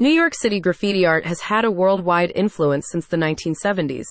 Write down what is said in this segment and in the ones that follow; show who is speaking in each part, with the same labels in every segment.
Speaker 1: New York City graffiti art has had a worldwide influence since the 1970s.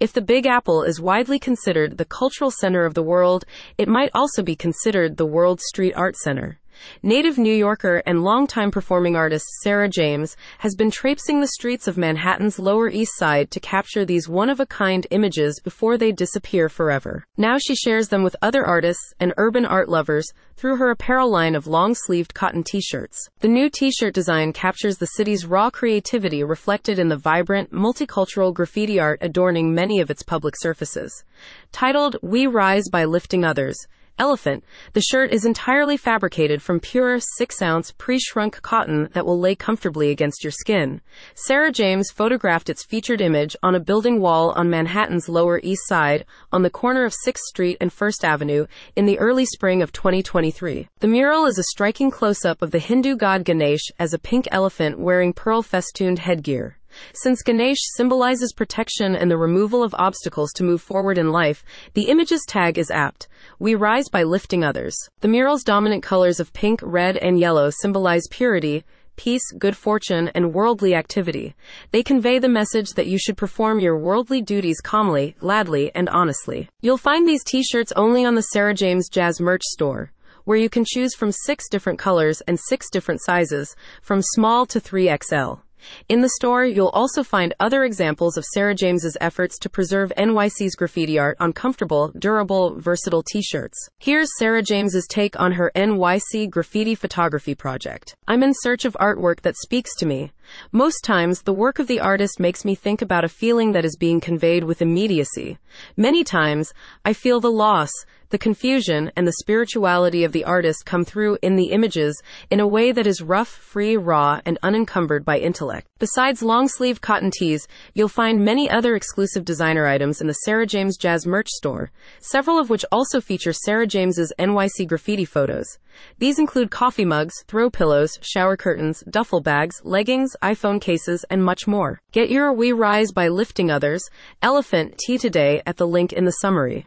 Speaker 1: If the Big Apple is widely considered the cultural center of the world, it might also be considered the world's street art center. Native New Yorker and longtime performing artist Sarah James has been traipsing the streets of Manhattan's Lower East Side to capture these one of a kind images before they disappear forever. Now she shares them with other artists and urban art lovers through her apparel line of long sleeved cotton t shirts. The new t shirt design captures the city's raw creativity reflected in the vibrant, multicultural graffiti art adorning many of its public surfaces. Titled We Rise by Lifting Others, Elephant, the shirt is entirely fabricated from pure 6 ounce pre shrunk cotton that will lay comfortably against your skin. Sarah James photographed its featured image on a building wall on Manhattan's Lower East Side on the corner of 6th Street and 1st Avenue in the early spring of 2023. The mural is a striking close up of the Hindu god Ganesh as a pink elephant wearing pearl festooned headgear. Since Ganesh symbolizes protection and the removal of obstacles to move forward in life, the image's tag is apt. We rise by lifting others. The mural's dominant colors of pink, red, and yellow symbolize purity, peace, good fortune, and worldly activity. They convey the message that you should perform your worldly duties calmly, gladly, and honestly. You'll find these t-shirts only on the Sarah James Jazz merch store, where you can choose from six different colors and six different sizes, from small to 3XL. In the store, you'll also find other examples of Sarah James's efforts to preserve NYC's graffiti art on comfortable, durable, versatile t-shirts. Here's Sarah James's take on her NYC graffiti photography project. I'm in search of artwork that speaks to me. Most times, the work of the artist makes me think about a feeling that is being conveyed with immediacy. Many times, I feel the loss, the confusion and the spirituality of the artist come through in the images in a way that is rough, free, raw, and unencumbered by intellect. Besides long sleeve cotton tees, you'll find many other exclusive designer items in the Sarah James Jazz merch store, several of which also feature Sarah James's NYC graffiti photos. These include coffee mugs, throw pillows, shower curtains, duffel bags, leggings, iPhone cases, and much more. Get your We Rise by Lifting Others Elephant tee today at the link in the summary.